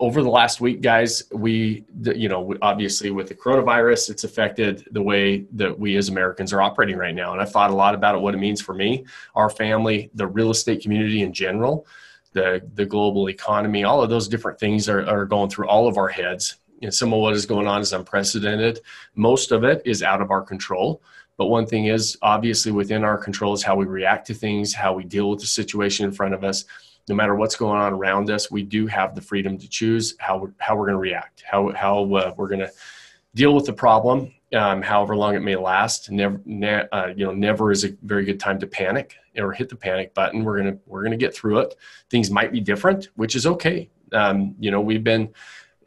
over the last week, guys, we, you know, obviously with the coronavirus, it's affected the way that we as Americans are operating right now. And I thought a lot about it, what it means for me, our family, the real estate community in general, the, the global economy, all of those different things are, are going through all of our heads. And some of what is going on is unprecedented. Most of it is out of our control. But one thing is obviously within our control is how we react to things, how we deal with the situation in front of us no matter what's going on around us, we do have the freedom to choose how we're, how we're going to react, how, how uh, we're going to deal with the problem, um, however long it may last. Never, ne- uh, you know, never is a very good time to panic or hit the panic button. We're gonna we're gonna get through it. Things might be different, which is okay. Um, you know, we've been,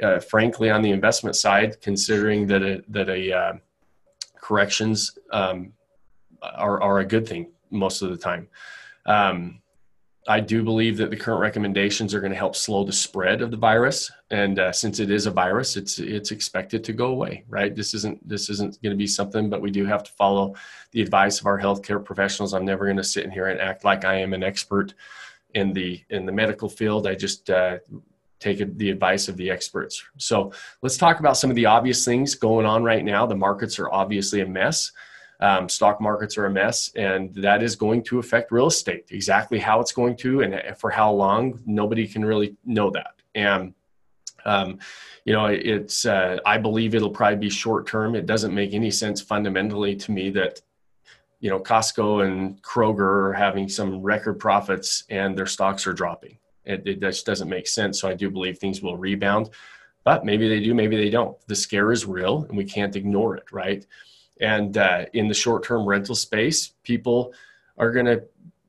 uh, frankly, on the investment side, considering that a, that a uh, corrections um, are are a good thing most of the time. Um, I do believe that the current recommendations are going to help slow the spread of the virus, and uh, since it is a virus, it's it's expected to go away. Right? This isn't this isn't going to be something, but we do have to follow the advice of our healthcare professionals. I'm never going to sit in here and act like I am an expert in the in the medical field. I just uh, take the advice of the experts. So let's talk about some of the obvious things going on right now. The markets are obviously a mess. Um, stock markets are a mess, and that is going to affect real estate. Exactly how it's going to and for how long, nobody can really know that. And um, you know, it's uh, I believe it'll probably be short term. It doesn't make any sense fundamentally to me that you know Costco and Kroger are having some record profits and their stocks are dropping. It, it just doesn't make sense. So I do believe things will rebound, but maybe they do, maybe they don't. The scare is real, and we can't ignore it, right? And uh, in the short term rental space, people are going to,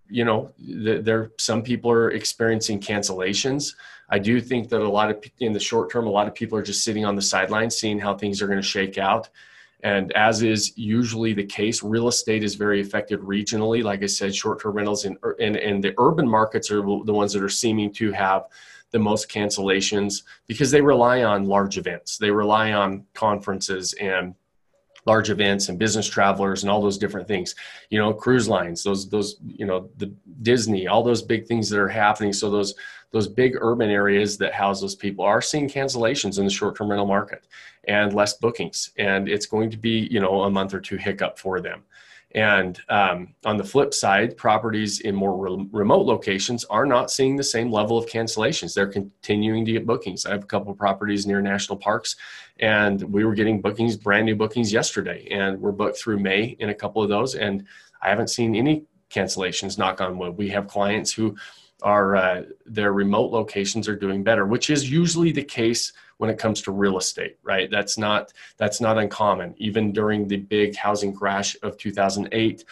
you know, there some people are experiencing cancellations. I do think that a lot of in the short term, a lot of people are just sitting on the sidelines, seeing how things are going to shake out. And as is usually the case, real estate is very affected regionally. Like I said, short-term rentals in, in, in the urban markets are the ones that are seeming to have the most cancellations because they rely on large events. They rely on conferences and large events and business travelers and all those different things. You know cruise lines those those you know the disney all those big things that are happening. So those those big urban areas that house those people are seeing cancellations in the short-term rental market and less bookings. And it's going to be you know a month or two hiccup for them and um, on the flip side, properties in more re- remote locations are not seeing the same level of cancellations. They're continuing to get bookings. I have a couple of properties near national parks, and we were getting bookings, brand new bookings yesterday, and we're booked through May in a couple of those. And I haven't seen any cancellations. Knock on wood. We have clients who are uh, their remote locations are doing better, which is usually the case when it comes to real estate, right? That's not that's not uncommon. Even during the big housing crash of 2008,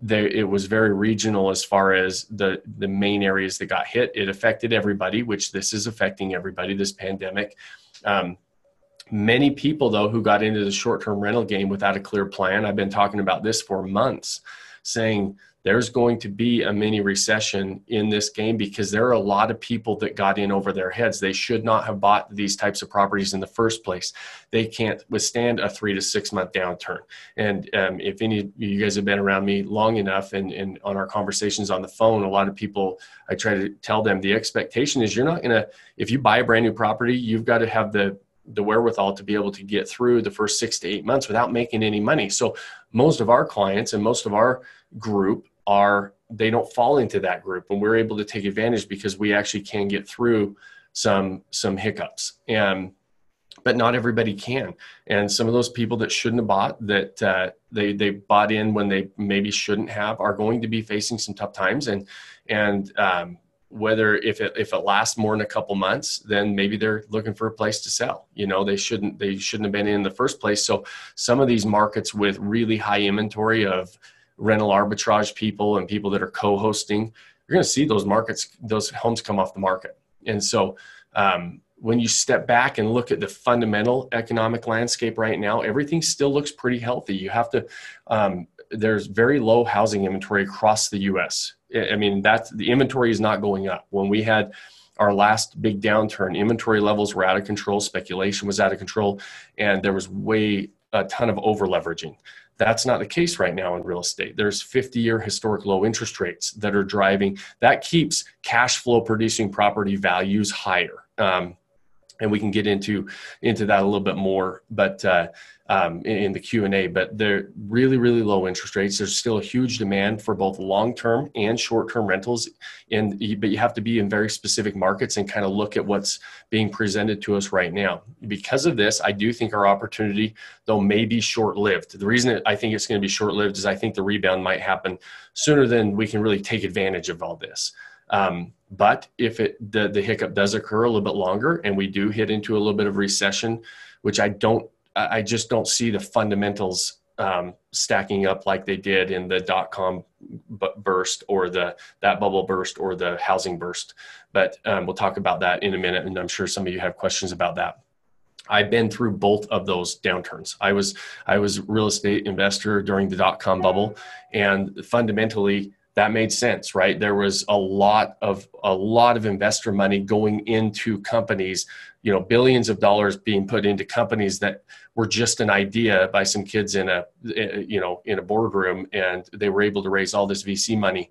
there, it was very regional as far as the the main areas that got hit. It affected everybody, which this is affecting everybody. This pandemic. Um, many people though who got into the short-term rental game without a clear plan. I've been talking about this for months, saying there's going to be a mini recession in this game because there are a lot of people that got in over their heads. They should not have bought these types of properties in the first place. They can't withstand a three to six month downturn. And um, if any of you guys have been around me long enough and, and on our conversations on the phone, a lot of people, I try to tell them the expectation is you're not going to, if you buy a brand new property, you've got to have the the wherewithal to be able to get through the first six to eight months without making any money. So most of our clients and most of our group are they don't fall into that group and we're able to take advantage because we actually can get through some some hiccups. And but not everybody can. And some of those people that shouldn't have bought that uh, they they bought in when they maybe shouldn't have are going to be facing some tough times. And and um, whether if it if it lasts more than a couple months then maybe they're looking for a place to sell. You know they shouldn't they shouldn't have been in the first place. So some of these markets with really high inventory of rental arbitrage people and people that are co-hosting, you're going to see those markets, those homes come off the market. And so um, when you step back and look at the fundamental economic landscape right now, everything still looks pretty healthy. You have to, um, there's very low housing inventory across the U.S. I mean, that the inventory is not going up. When we had our last big downturn, inventory levels were out of control, speculation was out of control, and there was way a ton of over leveraging. That's not the case right now in real estate. There's 50 year historic low interest rates that are driving, that keeps cash flow producing property values higher. Um, and we can get into into that a little bit more but uh, um, in, in, the q&a but they're really really low interest rates. There's still a huge demand for both long-term and short-term rentals. And but you have to be in very specific markets and kind of look at what's being presented to us right now. Because of this i do think our opportunity though may be short-lived. The reason i think it's going to be short-lived is i think the rebound might happen sooner than we can really take advantage of all this. Um, but if it the, the hiccup does occur a little bit longer and we do hit into a little bit of recession, which I don't, I just don't see the fundamentals um, stacking up like they did in the dot com burst or the that bubble burst or the housing burst. But um, we'll talk about that in a minute, and I'm sure some of you have questions about that. I've been through both of those downturns. I was I was real estate investor during the dot com bubble, and fundamentally that made sense right? There was a lot of a lot of investor money going into companies you know billions of dollars being put into companies that were just an idea by some kids in a you know in a boardroom and they were able to raise all this vc money.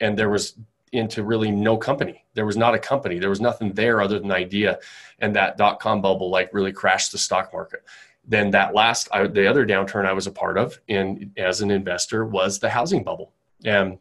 And there was into really no company. There was not a company. There was nothing there other than idea. And that dot com bubble like really crashed the stock market. Then that last I, the other downturn i was a part of in as an investor was the housing bubble. And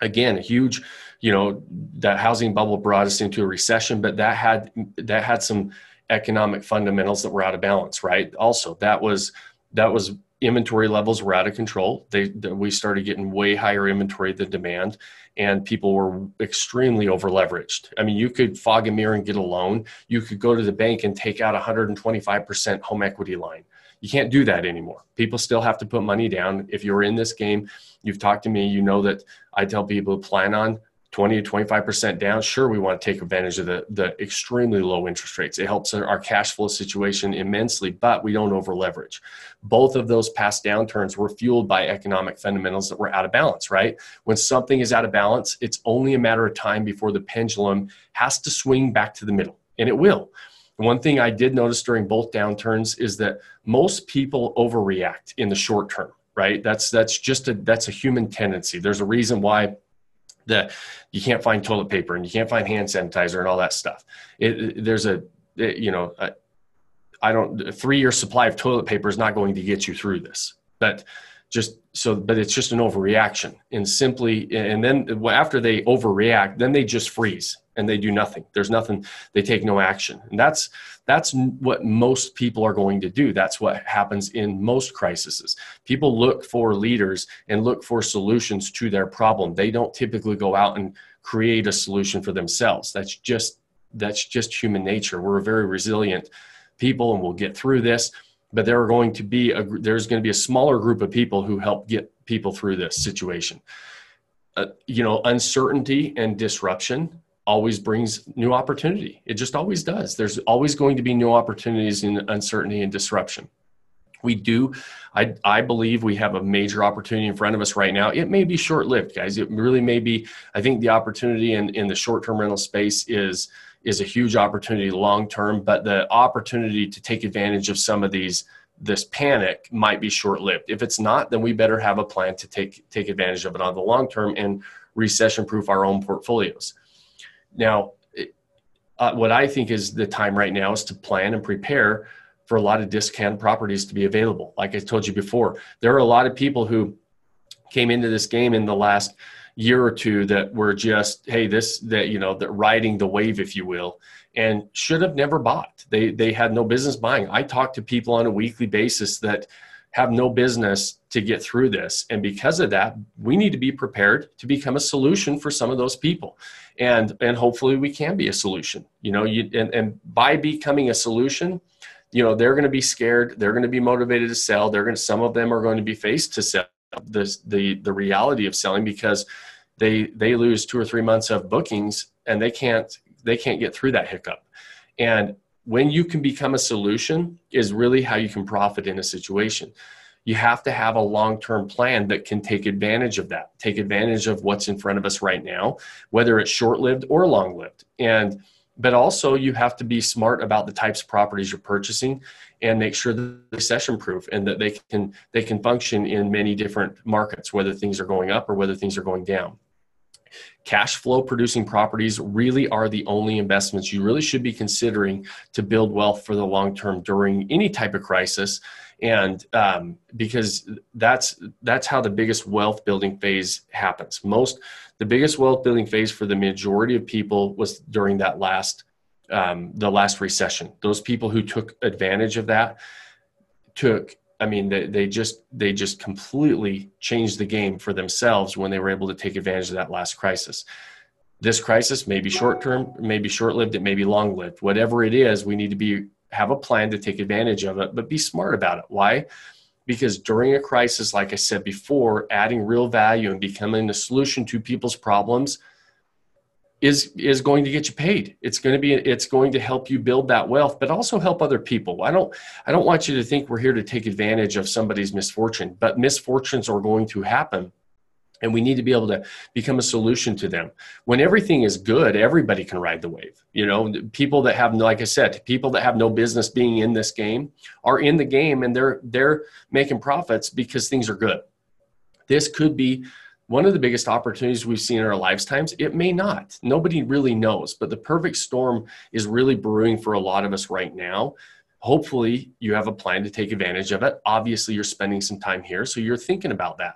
again a huge you know that housing bubble brought us into a recession but that had that had some economic fundamentals that were out of balance right? Also that was that was inventory levels were out of control. They, they we started getting way higher inventory than demand and people were extremely over leveraged i mean you could fog a mirror and get a loan. You could go to the bank and take out 125% home equity line you can't do that anymore. People still have to put money down. If you're in this game, you've talked to me, you know that I tell people to plan on 20 to 25% down. Sure, we want to take advantage of the, the extremely low interest rates. It helps our cash flow situation immensely, but we don't over leverage. Both of those past downturns were fueled by economic fundamentals that were out of balance, right? When something is out of balance, it's only a matter of time before the pendulum has to swing back to the middle, and it will. One thing I did notice during both downturns is that most people overreact in the short term, right? That's that's just a that's a human tendency. There's a reason why that you can't find toilet paper and you can't find hand sanitizer and all that stuff. It, it, there's a it, you know I don't a three year supply of toilet paper is not going to get you through this, but just so but it's just an overreaction. And simply and then after they overreact then they just freeze and they do nothing. There's nothing they take no action. And that's that's what most people are going to do. That's what happens in most crises. People look for leaders and look for solutions to their problem. They don't typically go out and create a solution for themselves. That's just that's just human nature. We're a very resilient people and we'll get through this but there are going to be a there's going to be a smaller group of people who help get people through this situation. Uh, you know uncertainty and disruption always brings new opportunity. It just always does. There's always going to be new opportunities in uncertainty and disruption. We do I, I believe we have a major opportunity in front of us right now. It may be short-lived guys. It really may be i think the opportunity in, in the short-term rental space is is a huge opportunity long term, but the opportunity to take advantage of some of these this panic might be short lived. If it's not, then we better have a plan to take take advantage of it on the long term and recession proof our own portfolios. Now, uh, what I think is the time right now is to plan and prepare for a lot of discount properties to be available. Like I told you before, there are a lot of people who came into this game in the last year or two that were just hey this that you know that riding the wave if you will and should have never bought. They they had no business buying. I talk to people on a weekly basis that have no business to get through this and because of that we need to be prepared to become a solution for some of those people. And and hopefully we can be a solution you know you and, and by becoming a solution you know they're going to be scared they're going to be motivated to sell they're going to some of them are going to be faced to sell the the the reality of selling because they they lose two or three months of bookings and they can't they can't get through that hiccup. And when you can become a solution is really how you can profit in a situation. You have to have a long-term plan that can take advantage of that take advantage of what's in front of us right now whether it's short-lived or long-lived. And but also you have to be smart about the types of properties you're purchasing and make sure they're recession proof and that they can they can function in many different markets whether things are going up or whether things are going down cash flow producing properties really are the only investments you really should be considering to build wealth for the long term during any type of crisis. And um, because that's that's how the biggest wealth building phase happens. Most the biggest wealth building phase for the majority of people was during that last um, the last recession. Those people who took advantage of that took I mean, they, they just they just completely changed the game for themselves when they were able to take advantage of that last crisis. This crisis may be short term, may be short lived, it may be long lived. Whatever it is, we need to be have a plan to take advantage of it, but be smart about it. Why? Because during a crisis, like I said before, adding real value and becoming a solution to people's problems is is going to get you paid. It's going to be it's going to help you build that wealth but also help other people. I don't i don't want you to think we're here to take advantage of somebody's misfortune but misfortunes are going to happen and we need to be able to become a solution to them. When everything is good everybody can ride the wave you know? People that have like i said people that have no business being in this game are in the game and they're they're making profits because things are good. This could be one of the biggest opportunities we've seen in our lifetimes it may not. Nobody really knows but the perfect storm is really brewing for a lot of us right now. Hopefully you have a plan to take advantage of it. Obviously you're spending some time here so you're thinking about that.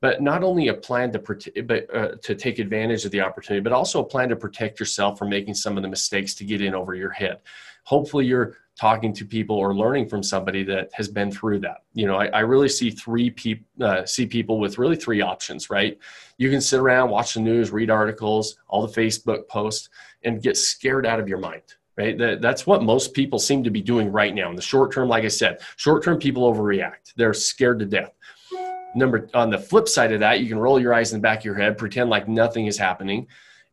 But not only a plan to but uh, to take advantage of the opportunity but also a plan to protect yourself from making some of the mistakes to get in over your head. Hopefully you're talking to people or learning from somebody that has been through that. You know, I, I really see three people uh, see people with really three options, right? You can sit around, watch the news, read articles, all the Facebook posts, and get scared out of your mind. Right. That, that's what most people seem to be doing right now. In the short term, like I said, short term people overreact. They're scared to death. Number on the flip side of that, you can roll your eyes in the back of your head, pretend like nothing is happening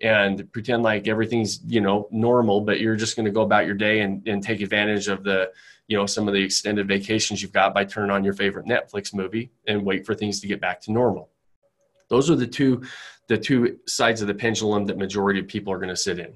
and pretend like everything's you know normal but you're just going to go about your day and, and take advantage of the you know some of the extended vacations you've got by turning on your favorite netflix movie and wait for things to get back to normal. Those are the two the two sides of the pendulum that majority of people are going to sit in.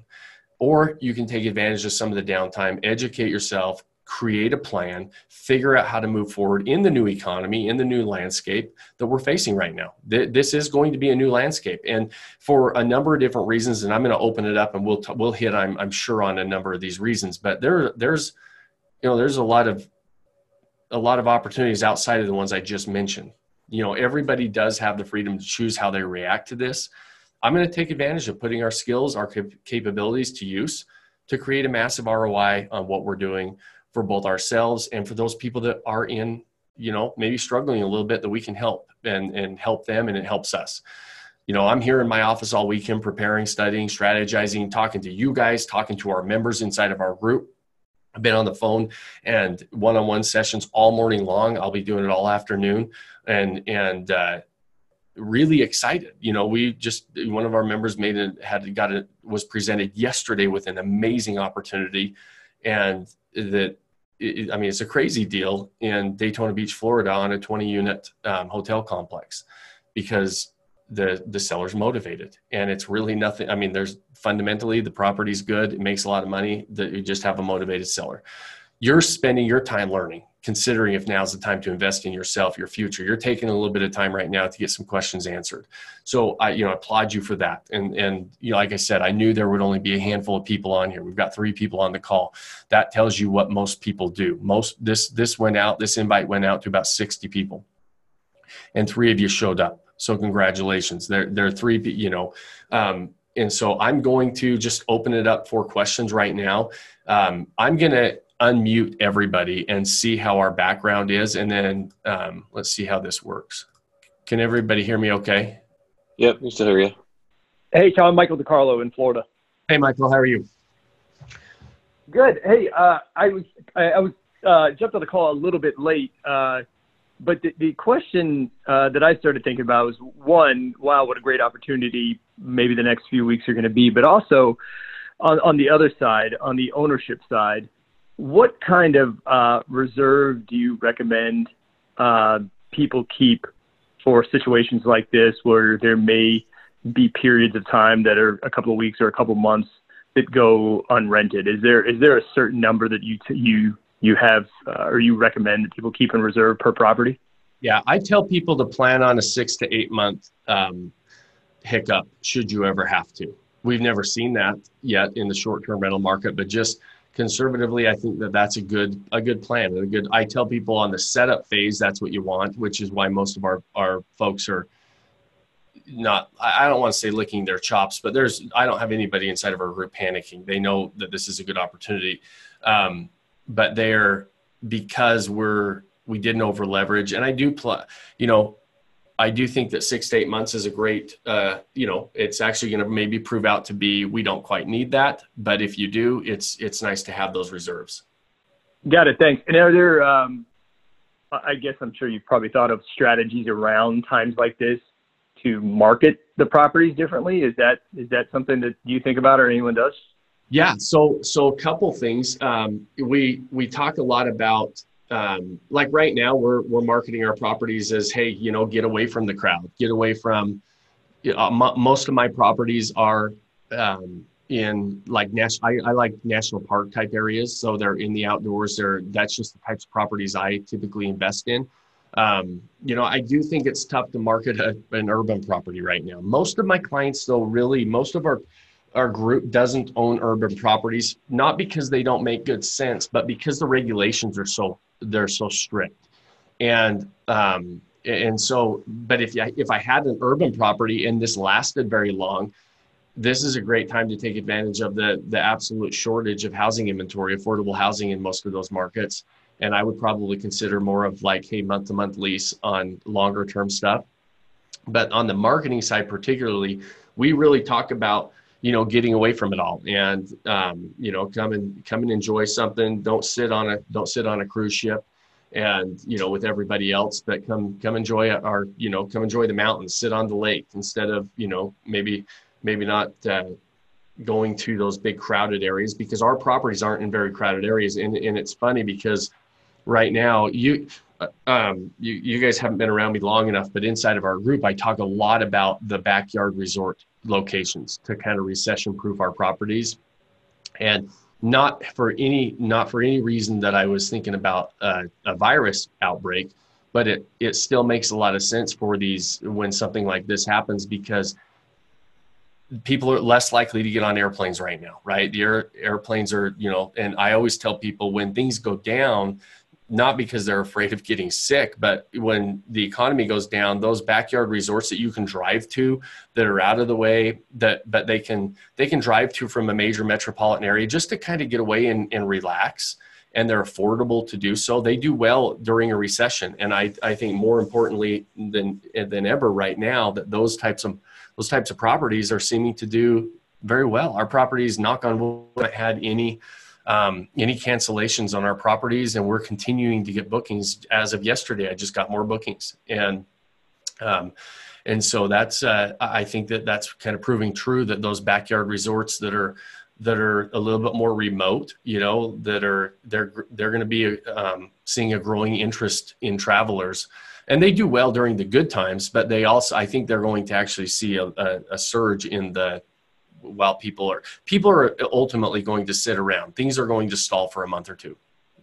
Or you can take advantage of some of the downtime educate yourself create a plan, figure out how to move forward in the new economy, in the new landscape that we're facing right now. This is going to be a new landscape, and for a number of different reasons. And I'm going to open it up, and we'll we'll hit. I'm I'm sure on a number of these reasons, but there there's you know there's a lot of a lot of opportunities outside of the ones I just mentioned. You know, everybody does have the freedom to choose how they react to this. I'm going to take advantage of putting our skills, our cap- capabilities to use to create a massive ROI on what we're doing for both ourselves and for those people that are in you know maybe struggling a little bit that we can help and and help them and it helps us. You know i'm here in my office all weekend preparing studying strategizing talking to you guys talking to our members inside of our group. I've been on the phone and one-on-one sessions all morning long. I'll be doing it all afternoon and and uh, really excited. You know we just one of our members made it had got it was presented yesterday with an amazing opportunity and that it, I mean, it's a crazy deal in Daytona Beach, Florida, on a 20 unit um, hotel complex because the the seller's motivated, and it's really nothing. I mean, there's fundamentally the property's good, it makes a lot of money. That you just have a motivated seller. You're spending your time learning considering if now's the time to invest in yourself, your future. You're taking a little bit of time right now to get some questions answered. So I, you know, applaud you for that. And and you know, like I said, I knew there would only be a handful of people on here. We've got three people on the call. That tells you what most people do. Most this this went out. This invite went out to about 60 people, and three of you showed up. So congratulations. There there are three. You know. Um, and so I'm going to just open it up for questions right now. Um, I'm going to unmute everybody and see how our background is, and then um, let's see how this works. Can everybody hear me okay? Yep, we still hear you. Hey, Tom, Michael DiCarlo in Florida. Hey, Michael, how are you? Good. Hey, uh, I was I, I was uh, jumped on the call a little bit late, uh, but the, the question uh, that I started thinking about was one, wow, what a great opportunity maybe the next few weeks are going to be, but also on, on the other side, on the ownership side, what kind of uh, reserve do you recommend uh, people keep for situations like this where there may be periods of time that are a couple of weeks or a couple of months that go unrented? Is there is there a certain number that you t- you you have uh, or you recommend that people keep in reserve per property? Yeah, I tell people to plan on a six to eight month um, hiccup should you ever have to. We've never seen that yet in the short-term rental market, but just conservatively, I think that that's a good a good plan a good. I tell people on the setup phase that's what you want, which is why most of our our folks are not. I don't want to say licking their chops, but there's I don't have anybody inside of our group panicking. They know that this is a good opportunity, um, but they're because we're we didn't over leverage, and I do play. You know, I do think that six to eight months is a great, uh, you know, it's actually going to maybe prove out to be we don't quite need that, but if you do, it's it's nice to have those reserves. Got it. Thanks. And are there, um, I guess I'm sure you've probably thought of strategies around times like this to market the properties differently. Is that is that something that you think about or anyone does? Yeah. So so a couple things. Um, we we talk a lot about um, like right now we're we're marketing our properties as hey you know get away from the crowd get away from know, m- most of my properties are um, in like national I, I, like national park type areas so they're in the outdoors they're that's just the types of properties i typically invest in. Um, you know i do think it's tough to market a, an urban property right now. Most of my clients though really most of our our group doesn't own urban properties not because they don't make good sense but because the regulations are so they're so strict. And um, and so but if I, if I had an urban property and this lasted very long this is a great time to take advantage of the the absolute shortage of housing inventory affordable housing in most of those markets. And I would probably consider more of like hey month to month lease on longer term stuff. But on the marketing side particularly we really talk about you know getting away from it all. And um, you know come and come and enjoy something. Don't sit on a don't sit on a cruise ship and you know with everybody else but come come enjoy our you know come enjoy the mountains. Sit on the lake instead of you know maybe maybe not uh, going to those big crowded areas because our properties aren't in very crowded areas. And, and it's funny because right now you uh, um, you, you guys haven't been around me long enough but inside of our group i talk a lot about the backyard resort locations to kind of recession proof our properties. And not for any not for any reason that i was thinking about a, a virus outbreak but it it still makes a lot of sense for these when something like this happens because people are less likely to get on airplanes right now right? The air, airplanes are you know and i always tell people when things go down not because they're afraid of getting sick, but when the economy goes down, those backyard resorts that you can drive to that are out of the way that but they can they can drive to from a major metropolitan area just to kind of get away and, and relax and they're affordable to do so. They do well during a recession. And I, I think more importantly than than ever right now that those types of those types of properties are seeming to do very well. Our properties, knock on wood, had any um, any cancellations on our properties, and we're continuing to get bookings. As of yesterday, I just got more bookings, and um, and so that's uh, I think that that's kind of proving true that those backyard resorts that are that are a little bit more remote, you know, that are they're they're going to be um, seeing a growing interest in travelers, and they do well during the good times, but they also I think they're going to actually see a, a, a surge in the while people are people are ultimately going to sit around. Things are going to stall for a month or two.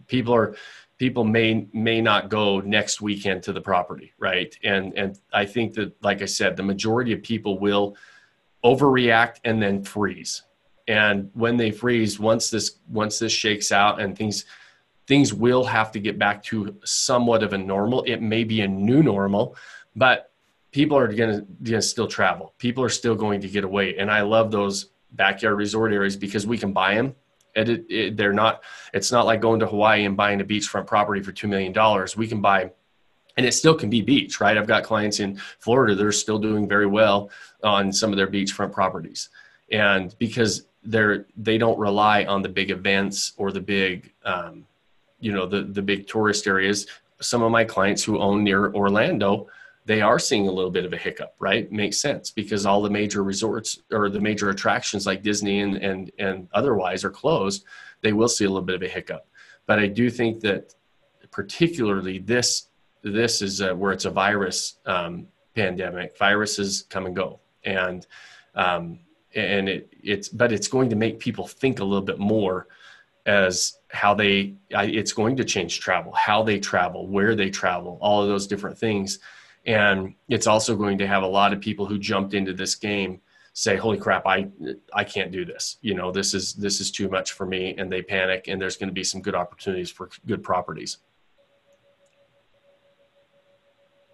People are people may may not go next weekend to the property right? And and i think that like i said the majority of people will overreact and then freeze. And when they freeze once this once this shakes out and things things will have to get back to somewhat of a normal. It may be a new normal but people are going to still travel. People are still going to get away. And I love those backyard resort areas because we can buy them. And it, it, they're not, it's not like going to Hawaii and buying a beachfront property for $2 million. We can buy, and it still can be beach, right? I've got clients in Florida that are still doing very well on some of their beachfront properties. And because they're, they don't rely on the big events or the big, um, you know, the, the big tourist areas. Some of my clients who own near Orlando, they are seeing a little bit of a hiccup, right? Makes sense because all the major resorts or the major attractions like Disney and and and otherwise are closed. They will see a little bit of a hiccup, but I do think that particularly this this is a, where it's a virus um, pandemic. Viruses come and go, and um, and it it's but it's going to make people think a little bit more as how they it's going to change travel how they travel where they travel all of those different things and it's also going to have a lot of people who jumped into this game say holy crap i i can't do this. You know this is this is too much for me. And they panic and there's going to be some good opportunities for good properties.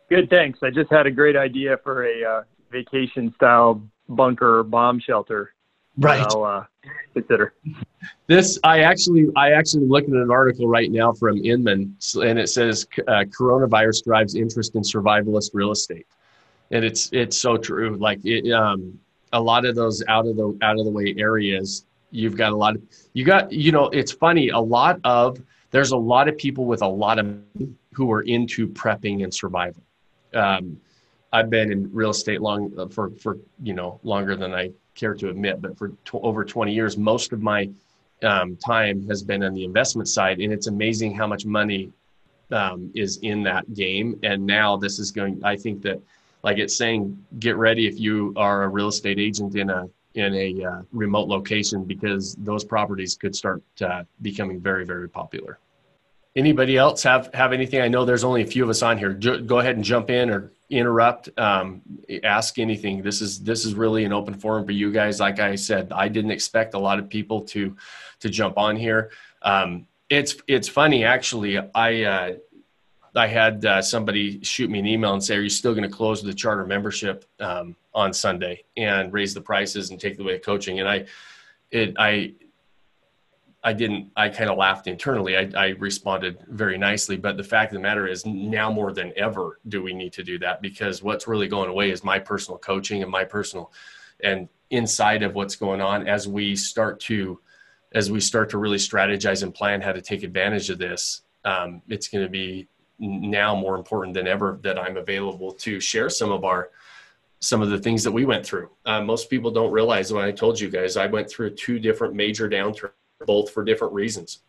Good thanks. I just had a great idea for a uh, vacation style bunker bomb shelter right. I'll uh, consider. This i actually i actually looking at an article right now from inman and it says uh, coronavirus drives interest in survivalist real estate. And it's it's so true. Like it um a lot of those out of the out of the way areas you've got a lot of you got you know it's funny a lot of there's a lot of people with a lot of who are into prepping and survival. Um, i've been in real estate long uh, for for you know longer than i care to admit, but for over 20 years, most of my um, time has been on the investment side, and it's amazing how much money um, is in that game. And now this is going. I think that, like it's saying, get ready if you are a real estate agent in a in a uh, remote location because those properties could start uh, becoming very very popular. Anybody else have have anything? I know there's only a few of us on here. Go ahead and jump in or interrupt, um, ask anything. This is this is really an open forum for you guys. Like I said, I didn't expect a lot of people to to jump on here. Um, it's it's funny actually. I uh, I had uh, somebody shoot me an email and say, "Are you still going to close the charter membership um, on Sunday and raise the prices and take away the coaching?" And I it I I didn't, I kind of laughed internally. I, I, responded very nicely. But the fact of the matter is, now more than ever do we need to do that because what's really going away is my personal coaching and my personal, and inside of what's going on as we start to, as we start to really strategize and plan how to take advantage of this, um, it's going to be now more important than ever that I'm available to share some of our, some of the things that we went through. Uh, most people don't realize when I told you guys, I went through two different major downturns both for different reasons.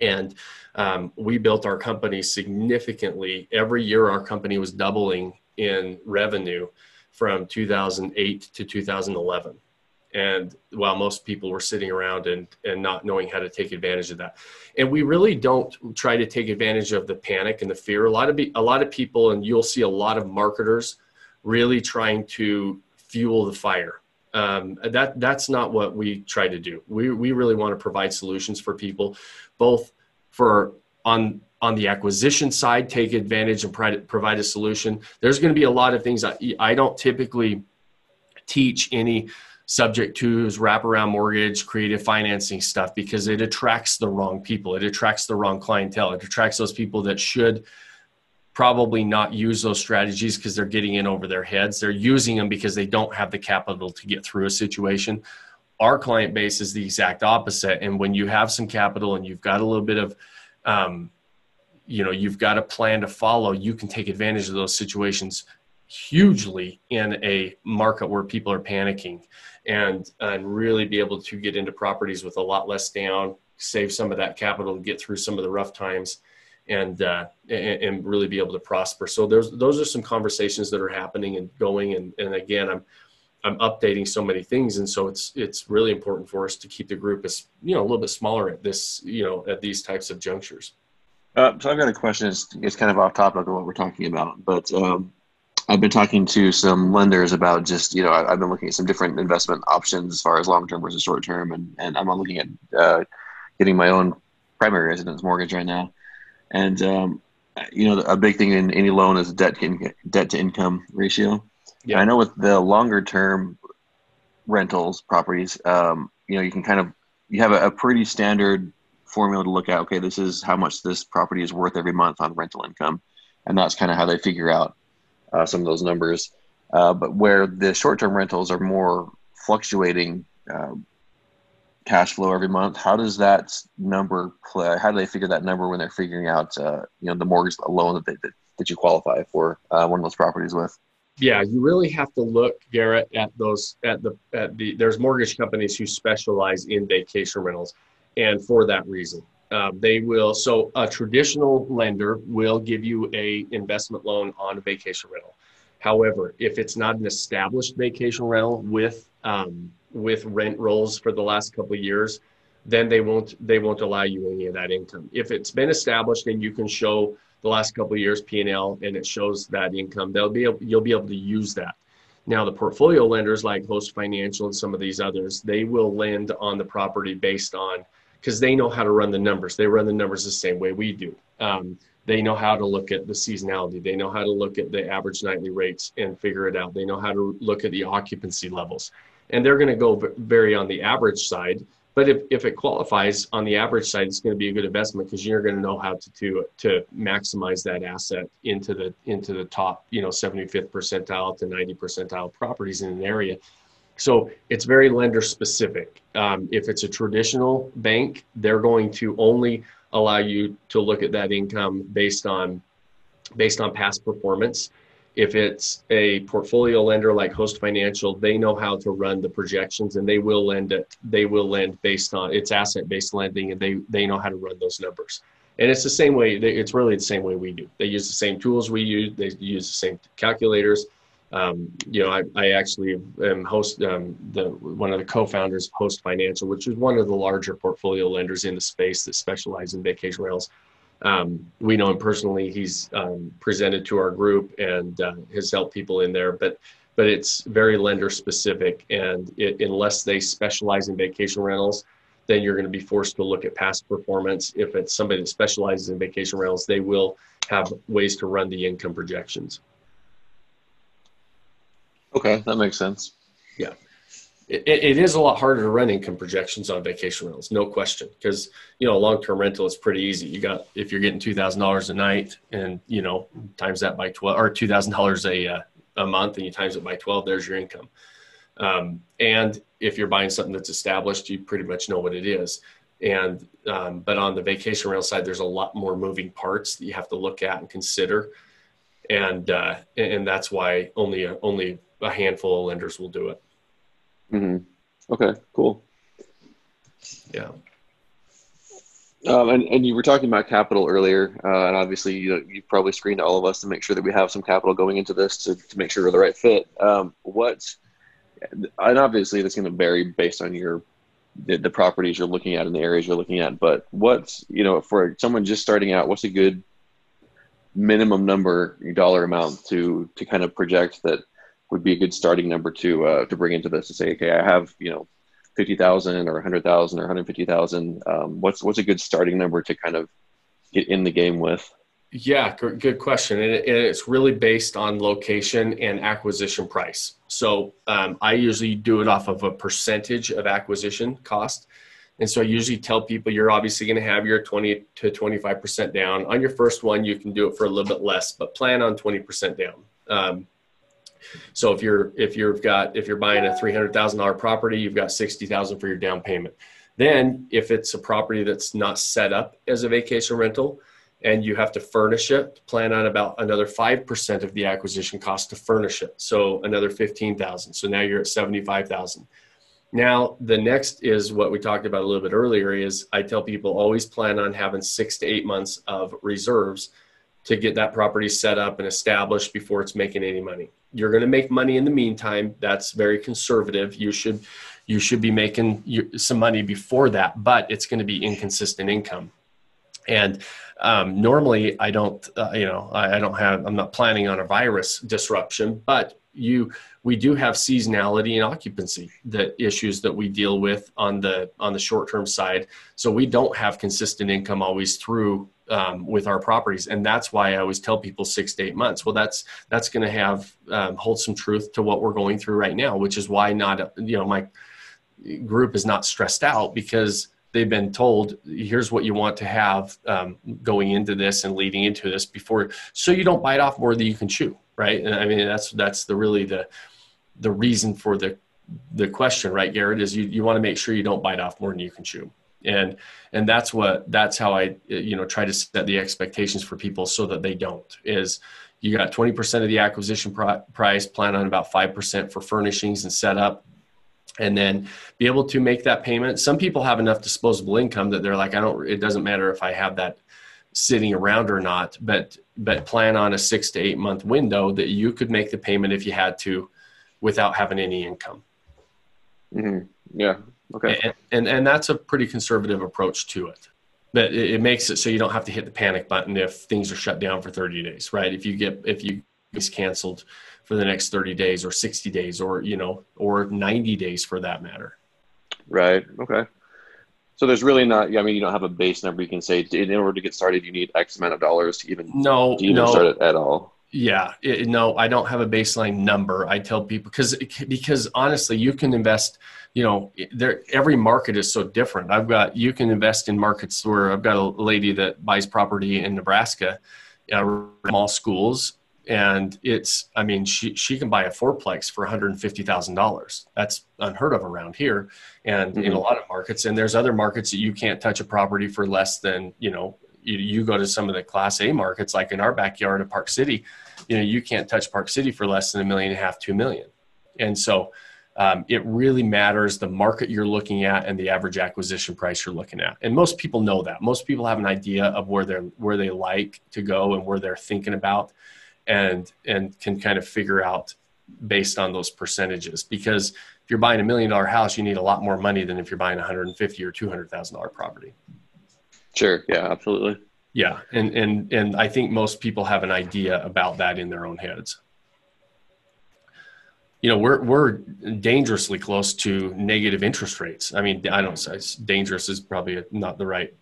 And um, we built our company significantly. Every year, our company was doubling in revenue from 2008 to 2011. And while most people were sitting around and, and not knowing how to take advantage of that. And we really don't try to take advantage of the panic and the fear. A lot of, be, a lot of people, and you'll see a lot of marketers really trying to fuel the fire um, that that's not what we try to do. We we really want to provide solutions for people, both for on on the acquisition side, take advantage and provide a solution. There's going to be a lot of things I, I don't typically teach any subject twos, wraparound mortgage, creative financing stuff because it attracts the wrong people. It attracts the wrong clientele. It attracts those people that should probably not use those strategies because they're getting in over their heads. They're using them because they don't have the capital to get through a situation. Our client base is the exact opposite. And when you have some capital and you've got a little bit of, um, you know, you've got a plan to follow, you can take advantage of those situations hugely in a market where people are panicking and, and really be able to get into properties with a lot less down, save some of that capital to get through some of the rough times and, uh, and, really be able to prosper. So there's those are some conversations that are happening and going. And, and again, I'm I'm updating so many things, and so it's it's really important for us to keep the group as you know a little bit smaller at this you know at these types of junctures. Uh, so I've got a question. It's, it's kind of off topic of what we're talking about, but um, I've been talking to some lenders about just you know I, have been looking at some different investment options as far as long term versus short term, and and I'm looking at uh, getting my own primary residence mortgage right now. And um, you know, a big thing in any loan is debt to in, debt to income ratio. Yeah. I know with the longer term rentals properties, um, you know, you can kind of you have a, a, pretty standard formula to look at. Okay, this is how much this property is worth every month on rental income, and that's kind of how they figure out uh, some of those numbers. Uh, but where the short term rentals are more fluctuating, uh, cash flow every month. How does that number play? How do they figure that number when they're figuring out, uh, you know, the mortgage loan that, that, that you qualify for uh, one of those properties with? Yeah, you really have to look, Garrett, at those at the at the. There's mortgage companies who specialize in vacation rentals, and for that reason, um, they will. So a traditional lender will give you a investment loan on a vacation rental. However, if it's not an established vacation rental with um, with rent rolls for the last couple of years, then they won't they won't allow you any of that income. If it's been established and you can show the last couple of years P and L and it shows that income, they'll be able, you'll be able to use that. Now the portfolio lenders like Host Financial and some of these others, they will lend on the property based on because they know how to run the numbers. They run the numbers the same way we do. Um, they know how to look at the seasonality. They know how to look at the average nightly rates and figure it out. They know how to look at the occupancy levels. And they're going to go very on the average side but if, if it qualifies on the average side, it's going to be a good investment because you're going to know how to, to to maximize that asset into the into the top, you know, 75th percentile to 90 percentile properties in an area. So it's very lender specific. Um, if it's a traditional bank, they're going to only allow you to look at that income based on based on past performance if it's a portfolio lender like Host Financial, they know how to run the projections and they will lend it. They will lend based on it's asset based lending and they they know how to run those numbers. And it's the same way. It's really the same way we do. They use the same tools we use. They use the same calculators. Um, you know, I, I actually am host um, the one of the co-founders of Host Financial, which is one of the larger portfolio lenders in the space that specialize in vacation rentals. Um, we know him personally. He's um, presented to our group and uh, has helped people in there, but but it's very lender specific. And it, unless they specialize in vacation rentals, then you're going to be forced to look at past performance. If it's somebody that specializes in vacation rentals, they will have ways to run the income projections. Okay, that makes sense. Yeah it, it is a lot harder to run income projections on vacation rentals, no question. Because you know, a long term rental is pretty easy. You got if you're getting two thousand dollars a night, and you know, times that by twelve or two thousand dollars a uh, a month, and you times it by twelve, there's your income. Um, and if you're buying something that's established, you pretty much know what it is. And um, but on the vacation rental side, there's a lot more moving parts that you have to look at and consider, and uh, and that's why only only a handful of lenders will do it. Mm-hmm. Okay, cool. Yeah. Um, and, and you were talking about capital earlier, uh, and obviously you, you've probably screened all of us to make sure that we have some capital going into this to, to make sure we're the right fit. Um, what, and obviously that's going to vary based on your the, the, properties you're looking at and the areas you're looking at. But what's you know for someone just starting out, what's a good minimum number dollar amount to to kind of project that would be a good starting number to uh, to bring into this to say, okay, I have you know fifty thousand or hundred thousand or hundred fifty thousand. Um, what's what's a good starting number to kind of get in the game with? Yeah, good question. And it's really based on location and acquisition price. So um, I usually do it off of a percentage of acquisition cost. And so I usually tell people you're obviously going to have your 20 to 25% down. On your first one, you can do it for a little bit less, but plan on 20% down. Um, so if you're if you've got if you're buying a three hundred thousand dollar property, you've got sixty thousand for your down payment. Then if it's a property that's not set up as a vacation rental and you have to furnish it, plan on about another five percent of the acquisition cost to furnish it. So another fifteen thousand. So now you're at seventy five thousand. Now, the next is what we talked about a little bit earlier is I tell people always plan on having six to eight months of reserves to get that property set up and established before it's making any money. You're going to make money in the meantime. That's very conservative. You should you should be making some money before that, but it's going to be inconsistent income. And um, normally, I don't, uh, you know, I, I don't have, I'm not planning on a virus disruption, but you we do have seasonality and occupancy that issues that we deal with on the on the short term side so we don't have consistent income always through um, with our properties. And that's why i always tell people six to eight months. Well that's that's going to have um, hold some truth to what we're going through right now which is why not you know my group is not stressed out because they've been told here's what you want to have um, going into this and leading into this before so you don't bite off more than you can chew right? And i mean that's that's the really the the reason for the the question right garrett is you, you want to make sure you don't bite off more than you can chew and and that's what that's how i you know try to set the expectations for people so that they don't is you got 20% of the acquisition price plan on about 5% for furnishings and setup and then be able to make that payment. Some people have enough disposable income that they're like i don't it doesn't matter if i have that sitting around or not but but plan on a six to eight month window that you could make the payment if you had to without having any income. Mm-hmm. yeah Okay. And, and, and that's a pretty conservative approach to it. But it, it makes it so you don't have to hit the panic button if things are shut down for 30 days, right? If you get if you is canceled for the next 30 days or 60 days or you know or 90 days for that matter. Right. Okay. So there's really not. I mean, you don't have a base number you can say in order to get started, you need X amount of dollars to even No, to even no. start it at all. Yeah, it, no, I don't have a baseline number. I tell people because because honestly, you can invest. You know, there every market is so different. I've got you can invest in markets where I've got a lady that buys property in Nebraska, uh, small schools, and it's I mean she she can buy a fourplex for one hundred and fifty thousand dollars. That's unheard of around here, and in a Mhm. lot of markets. And there's other markets that you can't touch a property for less than you know. You, you go to some of the class A markets, like in our backyard of Park City, you know you can't touch park city for less than a million and a half two million. And so um, it really matters the market you're looking at and the average acquisition price you're looking at. And most people know that. Most people have an idea of where they're where they like to go and where they're thinking about and and can kind of figure out based on those percentages. Because if you're buying a million dollar house you need a lot more money than if you're buying a 150 or 200 thousand dollar property Sure. Yeah. Absolutely. yeah, and and and I think most people have an idea about that in their own heads. You know, we're we're dangerously close to negative interest rates. I mean, I don't say dangerous is probably not the right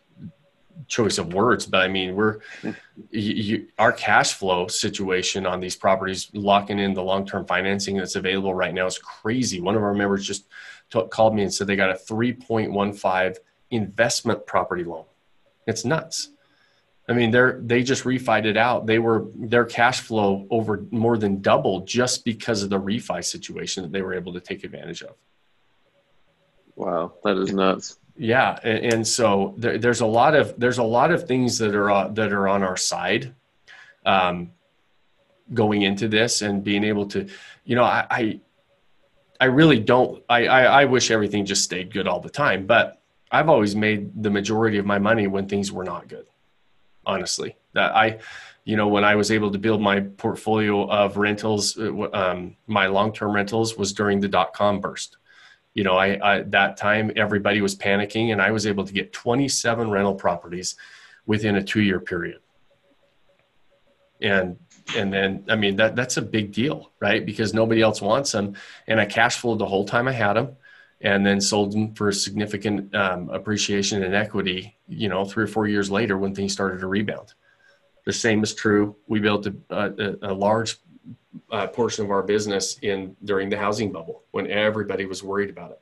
choice of words, but I mean, we're you, our cash flow situation on these properties, locking in the long term financing that's available right now is crazy. One of our members just t- called me and said they got a three point one five investment property loan. It's nuts. I mean, they're they just refied it out. They were their cash flow over more than doubled just because of the refi situation that they were able to take advantage of. Wow. That is nuts. Yeah, and, and so there, there's a lot of there's a lot of things that are uh, that are on our side, um, going into this and being able to, you know, I I, I really don't. I, I I wish everything just stayed good all the time, but I've always made the majority of my money when things were not good. Honestly, that I, you know, when I was able to build my portfolio of rentals, uh, um, my long-term rentals was during the dot-com burst you know, I, I that time everybody was panicking, and I was able to get 27 rental properties within a two-year period. And and then I mean that that's a big deal, right? Because nobody else wants them, and I cash flowed the whole time I had them, and then sold them for significant um, appreciation and equity. You know, three or four years later when things started to rebound. The same is true. We built a, a, a large uh, portion of our business in during the housing bubble when everybody was worried about it.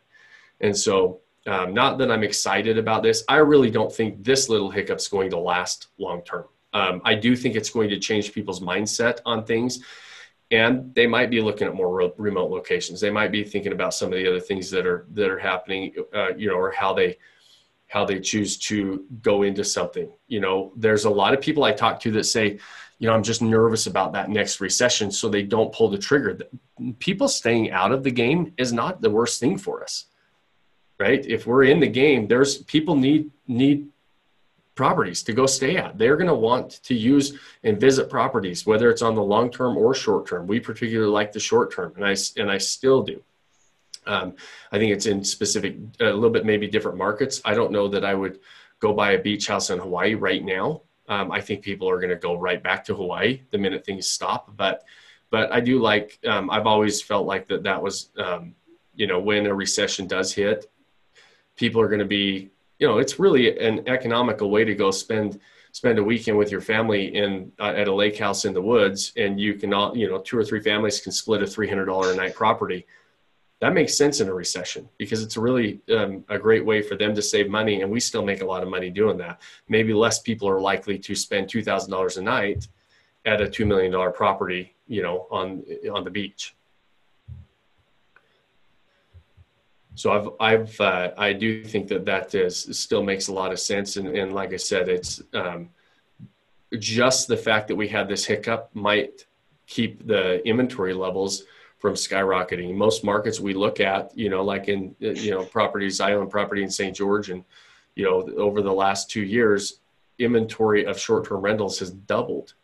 And so, um, not that I'm excited about this, I really don't think this little hiccup's going to last long term. Um, I do think it's going to change people's mindset on things, and they might be looking at more re- remote locations. They might be thinking about some of the other things that are that are happening, uh, you know, or how they how they choose to go into something. You know, there's a lot of people I talk to that say, you know, I'm just nervous about that next recession, so they don't pull the trigger. People staying out of the game is not the worst thing for us, right? If we're in the game, there's people need need properties to go stay at. They're going to want to use and visit properties, whether it's on the long term or short term. We particularly like the short term, and I and I still do. Um, I think it's in specific, a little bit maybe different markets. I don't know that I would go buy a beach house in Hawaii right now. Um, I think people are going to go right back to Hawaii the minute things stop. But, but I do like. Um, I've always felt like that. That was, um, you know, when a recession does hit, people are going to be. You know, it's really an economical way to go spend spend a weekend with your family in uh, at a lake house in the woods, and you can all, you know, two or three families can split a three hundred dollar a night property. That makes sense in a recession because it's really um, a great way for them to save money and we still make a lot of money doing that. Maybe less people are likely to spend $2000 a night at a $2 million property you know on on the beach so i've i've uh, i do think that that is still makes a lot of sense and, and like i said it's um, just the fact that we had this hiccup might keep the inventory levels from skyrocketing. Most markets we look at, you know, like in you know properties, I own property in St. George, and you know over the last two years, inventory of short-term rentals has doubled,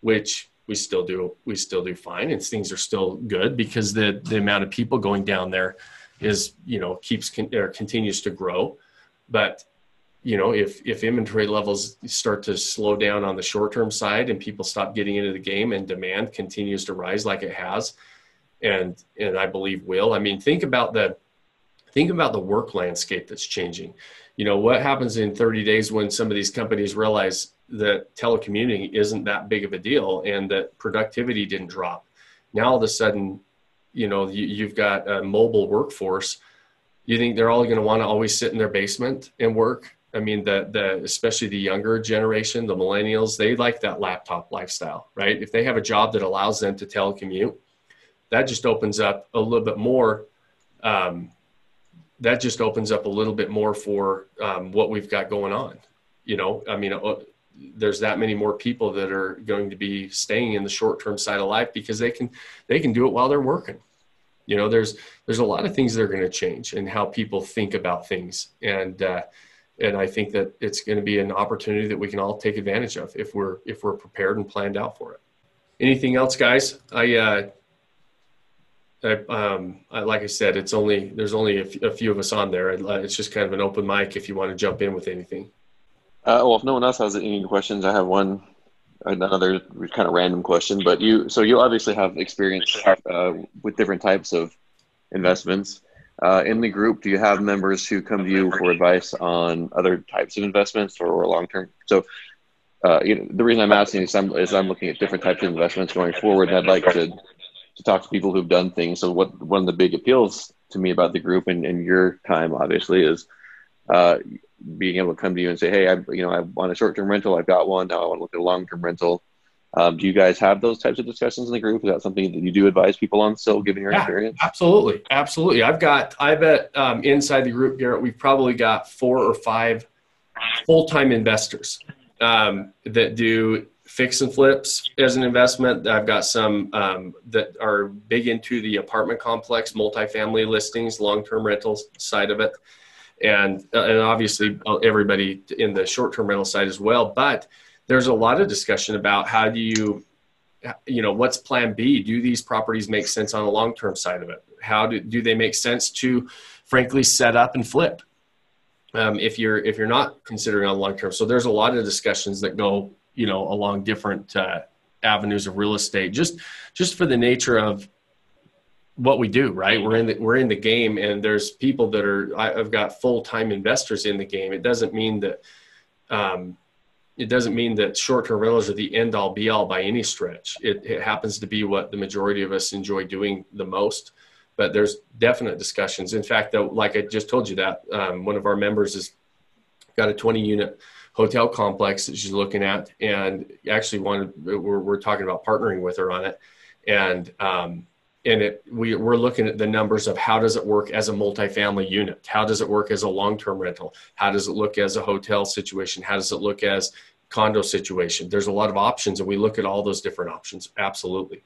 which we still do we still do fine, and things are still good because the the amount of people going down there is you know keeps con- or continues to grow, but you know if if inventory levels start to slow down on the short term side and people stop getting into the game and demand continues to rise like it has, and and I believe will. I mean, think about the think about the work landscape that's changing. You know what happens in 30 days when some of these companies realize that telecommuting isn't that big of a deal and that productivity didn't drop. Now all of a sudden, you know, you, have got a mobile workforce. You think they're all going to want to always sit in their basement and work? I mean, the the especially the younger generation, the millennials, they like that laptop lifestyle, right? If they have a job that allows them to telecommute, that just opens up a little bit more. Um, that just opens up a little bit more for um, what we've got going on. You know, I mean, uh, there's that many more people that are going to be staying in the short-term side of life because they can they can do it while they're working you know there's there's a lot of things that are going to change and how people think about things and uh, and i think that it's going to be an opportunity that we can all take advantage of if we're if we're prepared and planned out for it anything else guys i uh I, um, I, like I said, it's only there's only a, f- a few of us on there. It's just kind of an open mic if you want to jump in with anything. Uh, well, if no one else has any questions, I have one, another kind of random question. But you, so you obviously have experience uh, with different types of investments. Uh, in the group, do you have members who come to you for advice on other types of investments or, long term? So, uh, you know, the reason I'm asking is I'm, is I'm looking at different types of investments going forward, and I'd like to to talk to people who've done things. So, what one of the big appeals to me about the group and, and your time, obviously, is uh, being able to come to you and say, "Hey, I you know I want a short term rental. I've got one. Now I want to look at a long term rental." Um, do you guys have those types of discussions in the group? Is that something that you do advise people on still, given your yeah, experience? Absolutely, absolutely. I've got I bet um, inside the group, Garrett, we've probably got four or five full time investors um, that do fix and flips as an investment. I've got some um, that are big into the apartment complex, multifamily listings, long term rentals side of it and uh, and obviously uh, everybody in the short-term rental side as well. But there's a lot of discussion about how do you, you know, what's Plan B? Do these properties make sense on the long-term side of it? How do do they make sense to, frankly, set up and flip? Um, if you're if you're not considering on long term, so there's a lot of discussions that go you know along different uh, avenues of real estate just just for the nature of what we do right? We're in the we're in the game and there's people that are i've got full-time investors in the game. It doesn't mean that um, it doesn't mean that short-term rentals are the end all be all by any stretch. It, it happens to be what the majority of us enjoy doing the most but there's definite discussions. In fact though like i just told you that um, one of our members has got a 20 unit hotel complex that she's looking at and actually wanted we're, we're talking about partnering with her on it. And um, and it we, we're looking at the numbers of how does it work as a multifamily unit? How does it work as a long-term rental? How does it look as a hotel situation? How does it look as condo situation? There's a lot of options and we look at all those different options. Absolutely.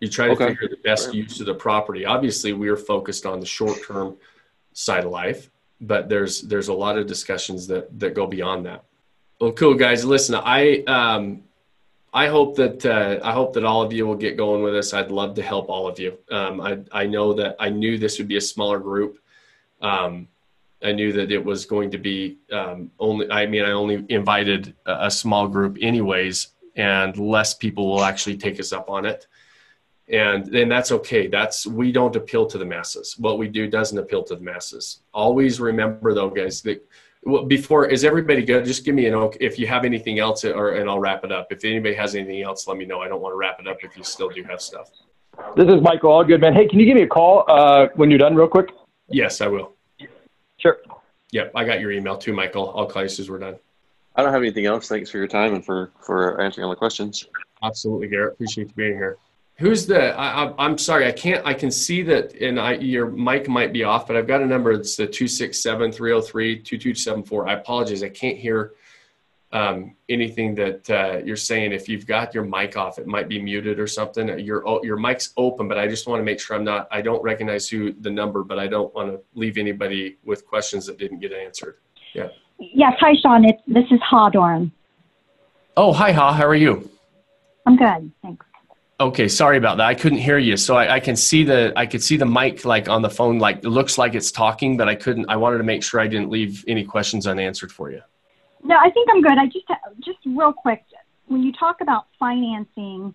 You try to okay. figure the best use of the property. Obviously we are focused on the short-term side of life but there's there's a lot of discussions that that go beyond that. Well cool guys. Listen i um I hope that uh, I hope that all of you will get going with us. I'd love to help all of you. Um, I I know that I knew this would be a smaller group. Um, I knew that it was going to be um, only. I mean, I only invited a, a, small group, anyways, and less people will actually take us up on it. And then that's okay. That's we don't appeal to the masses. What we do doesn't appeal to the masses. Always remember, though, guys, that well, before is everybody good? Just give me an okay if you have anything else, or and I'll wrap it up. If anybody has anything else, let me know. I don't want to wrap it up if you still do have stuff. This is Michael. All good, man. Hey, can you give me a call uh, when you're done, real quick? Yes, I will. Sure. Yep, I got your email too, Michael. I'll call you as soon as we're done. I don't have anything else. Thanks for your time and for for answering all the questions. Absolutely, Garrett. Appreciate you being here. Who's the? I, am sorry, I can't. I can see that, and I, your mic might be off, but I've got a number. It's the 267-303-2274. I apologize. I can't hear um, anything that uh, you're saying. If you've got your mic off, it might be muted or something. Your your mic's open, but I just want to make sure I'm not. I don't recognize who the number, but I don't want to leave anybody with questions that didn't get answered. Yeah. Yes. Hi, Sean. It's this is Ha Dorn. Oh, hi Ha. How are you? I'm good. Thanks. Okay, sorry about that. I couldn't hear you. So I, I, can see the I could see the mic like on the phone, like it looks like it's talking, but I couldn't. I wanted to make sure I didn't leave any questions unanswered for you. No, I think I'm good. I just just real quick, when you talk about financing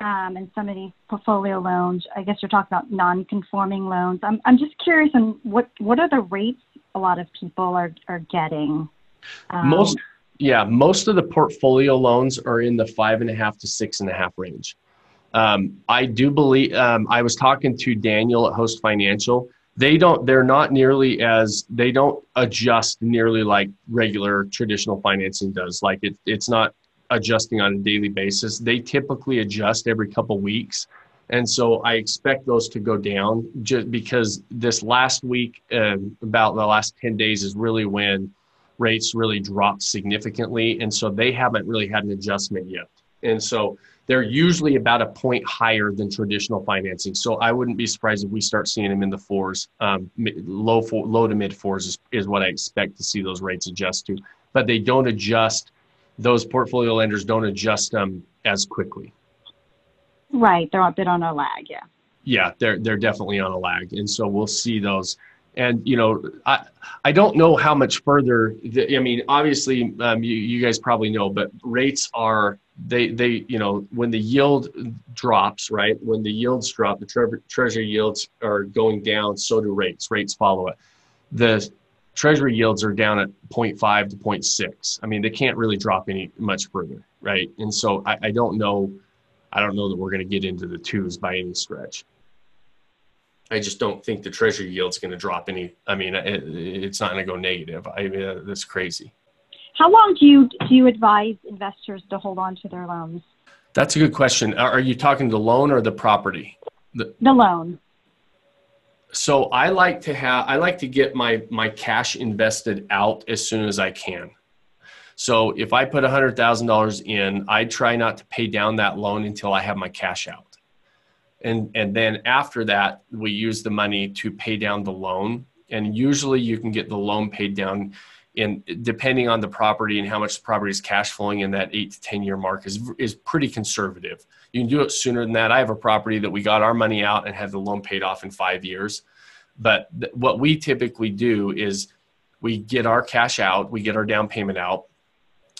um, and some of these portfolio loans, I guess you're talking about non-conforming loans. I'm I'm just curious on what what are the rates a lot of people are are getting. Um, most yeah, most of the portfolio loans are in the five and a half to six and a half range. Um, I do believe um, I was talking to Daniel at Host Financial. They don't. They're not nearly as. They don't adjust nearly like regular traditional financing does. Like it, it's not adjusting on a daily basis. They typically adjust every couple weeks, and so I expect those to go down just because this last week, uh, about the last ten days, is really when rates really dropped significantly, and so they haven't really had an adjustment yet. And so they're usually about a point higher than traditional financing. So I wouldn't be surprised if we start seeing them in the fours, um, low four, low to mid fours is, is what I expect to see those rates adjust to. But they don't adjust; those portfolio lenders don't adjust them as quickly. Right, they're a bit on a lag. Yeah. Yeah, they're they're definitely on a lag, and so we'll see those and you know i i don't know how much further the, i mean obviously um, you, you guys probably know but rates are they they you know when the yield drops right when the yields drop the tre- treasury yields are going down so do rates. Rates follow it. The treasury yields are down at 0.5 to 0.6 i mean they can't really drop any much further right? And so i, I don't know i don't know that we're going to get into the twos by any stretch I just don't think the treasury yield's going to drop any. I mean, it, it's not going to go negative. I mean, uh, that's crazy. How long do you do you advise investors to hold on to their loans? That's a good question. Are you talking the loan or the property? The, the loan. So I like to have I like to get my my cash invested out as soon as I can. So if I put $100,000 in, I try not to pay down that loan until I have my cash out and and then after that we use the money to pay down the loan. And usually you can get the loan paid down in depending on the property and how much the property is cash flowing in that eight to ten year mark is is pretty conservative. You can do it sooner than that. I have a property that we got our money out and had the loan paid off in five years. But th- what we typically do is we get our cash out we get our down payment out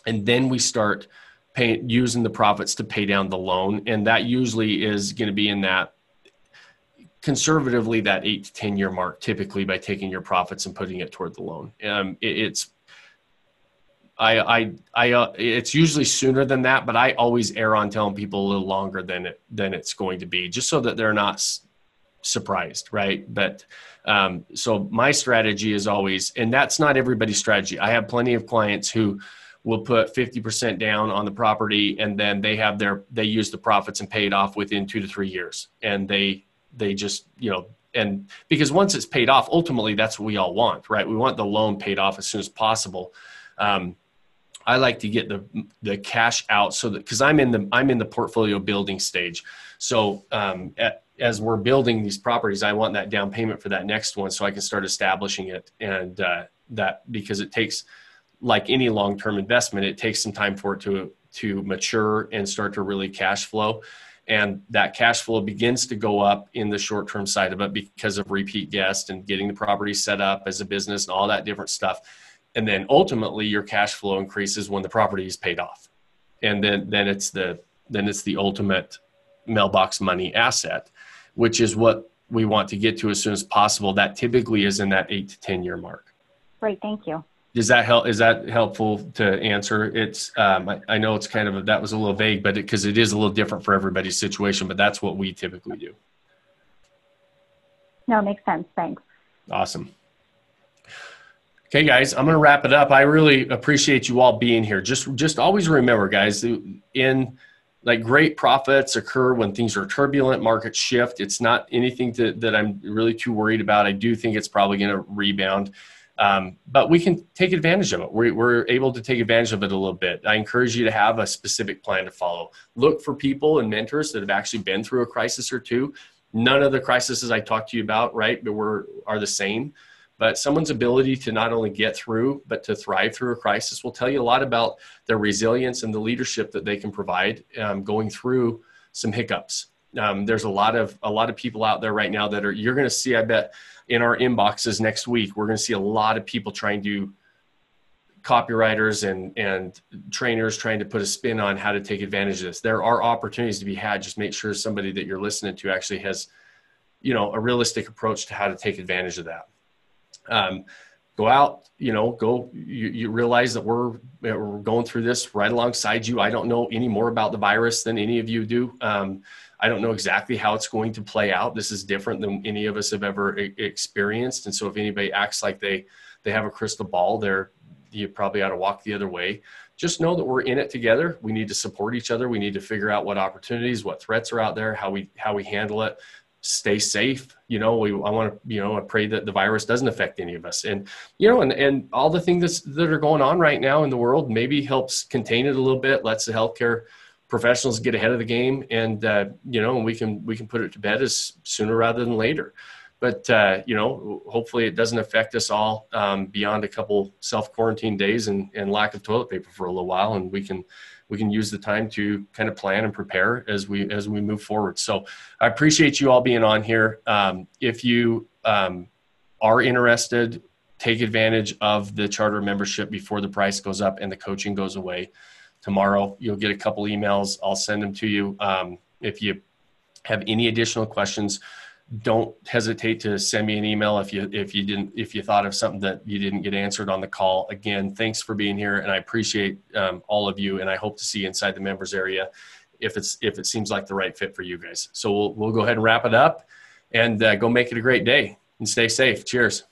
and then we start pay, using the profits to pay down the loan. And that usually is going to be in that conservatively that eight to 10 year mark, typically by taking your profits and putting it toward the loan. Um, it, it's, I, I, I, uh, it's usually sooner than that, but I always err on telling people a little longer than it, than it's going to be just so that they're not s- surprised. Right. But, um, so my strategy is always, and that's not everybody's strategy. I have plenty of clients who, will put 50% down on the property and then they have their they use the profits and pay it off within two to three years. And they they just you know and because once it's paid off ultimately that's what we all want right? We want the loan paid off as soon as possible. Um, i like to get the the cash out so that because i'm in the i'm in the portfolio building stage. So um, at, as we're building these properties i want that down payment for that next one so i can start establishing it. And uh, that because it takes like any long-term investment, it takes some time for it to to mature and start to really cash flow. And that cash flow begins to go up in the short-term side of it because of repeat guests and getting the property set up as a business and all that different stuff. And then ultimately your cash flow increases when the property is paid off. And then then it's the then it's the ultimate mailbox money asset, which is what we want to get to as soon as possible. That typically is in that eight to 10 year mark. Great, thank you. Does that help? Is that helpful to answer? It's um, I, I, know it's kind of a, that was a little vague, but because it, it is a little different for everybody's situation, but that's what we typically do. No, makes sense. Thanks. Awesome. Okay, guys, I'm going to wrap it up. I really appreciate you all being here. Just just always remember, guys, in like great profits occur when things are turbulent, markets shift. It's not anything to, that I'm really too worried about. I do think it's probably going to rebound. Um, but we can take advantage of it. We're, we're able to take advantage of it a little bit. I encourage you to have a specific plan to follow. Look for people and mentors that have actually been through a crisis or two. None of the crises I talked to you about, right, but we're, are the same. But someone's ability to not only get through, but to thrive through a crisis will tell you a lot about their resilience and the leadership that they can provide um, going through some hiccups. Um, there's a lot of a lot of people out there right now that are you're going to see. I bet in our inboxes next week we're going to see a lot of people trying to copywriters and and trainers trying to put a spin on how to take advantage of this. There are opportunities to be had. Just make sure somebody that you're listening to actually has, you know, a realistic approach to how to take advantage of that. Um, go out, you know, go. You, you realize that we're we're going through this right alongside you. I don't know any more about the virus than any of you do. Um, I don't know exactly how it's going to play out. This is different than any of us have ever experienced. And so, if anybody acts like they they have a crystal ball, they're you probably ought to walk the other way. Just know that we're in it together. We need to support each other. We need to figure out what opportunities, what threats are out there, how we how we handle it. Stay safe. You know, we I want to you know I pray that the virus doesn't affect any of us. And you know, and and all the things that are going on right now in the world maybe helps contain it a little bit. Lets the healthcare professionals get ahead of the game, and uh, you know, we can we can put it to bed as sooner rather than later but uh, you know, hopefully it doesn't affect us all um, beyond a couple self quarantine days and, and lack of toilet paper for a little while, and we can we can use the time to kind of plan and prepare as we as we move forward. So I appreciate you all being on here. Um, if you um, are interested, take advantage of the charter membership before the price goes up and the coaching goes away. Tomorrow you'll get a couple emails. I'll send them to you. Um, if you have any additional questions don't hesitate to send me an email if you if you didn't if you thought of something that you didn't get answered on the call. Again thanks for being here and i appreciate um, all of you and i hope to see you inside the members area if it's if it seems like the right fit for you guys. So we'll, we'll go ahead and wrap it up and uh, go make it a great day and stay safe. Cheers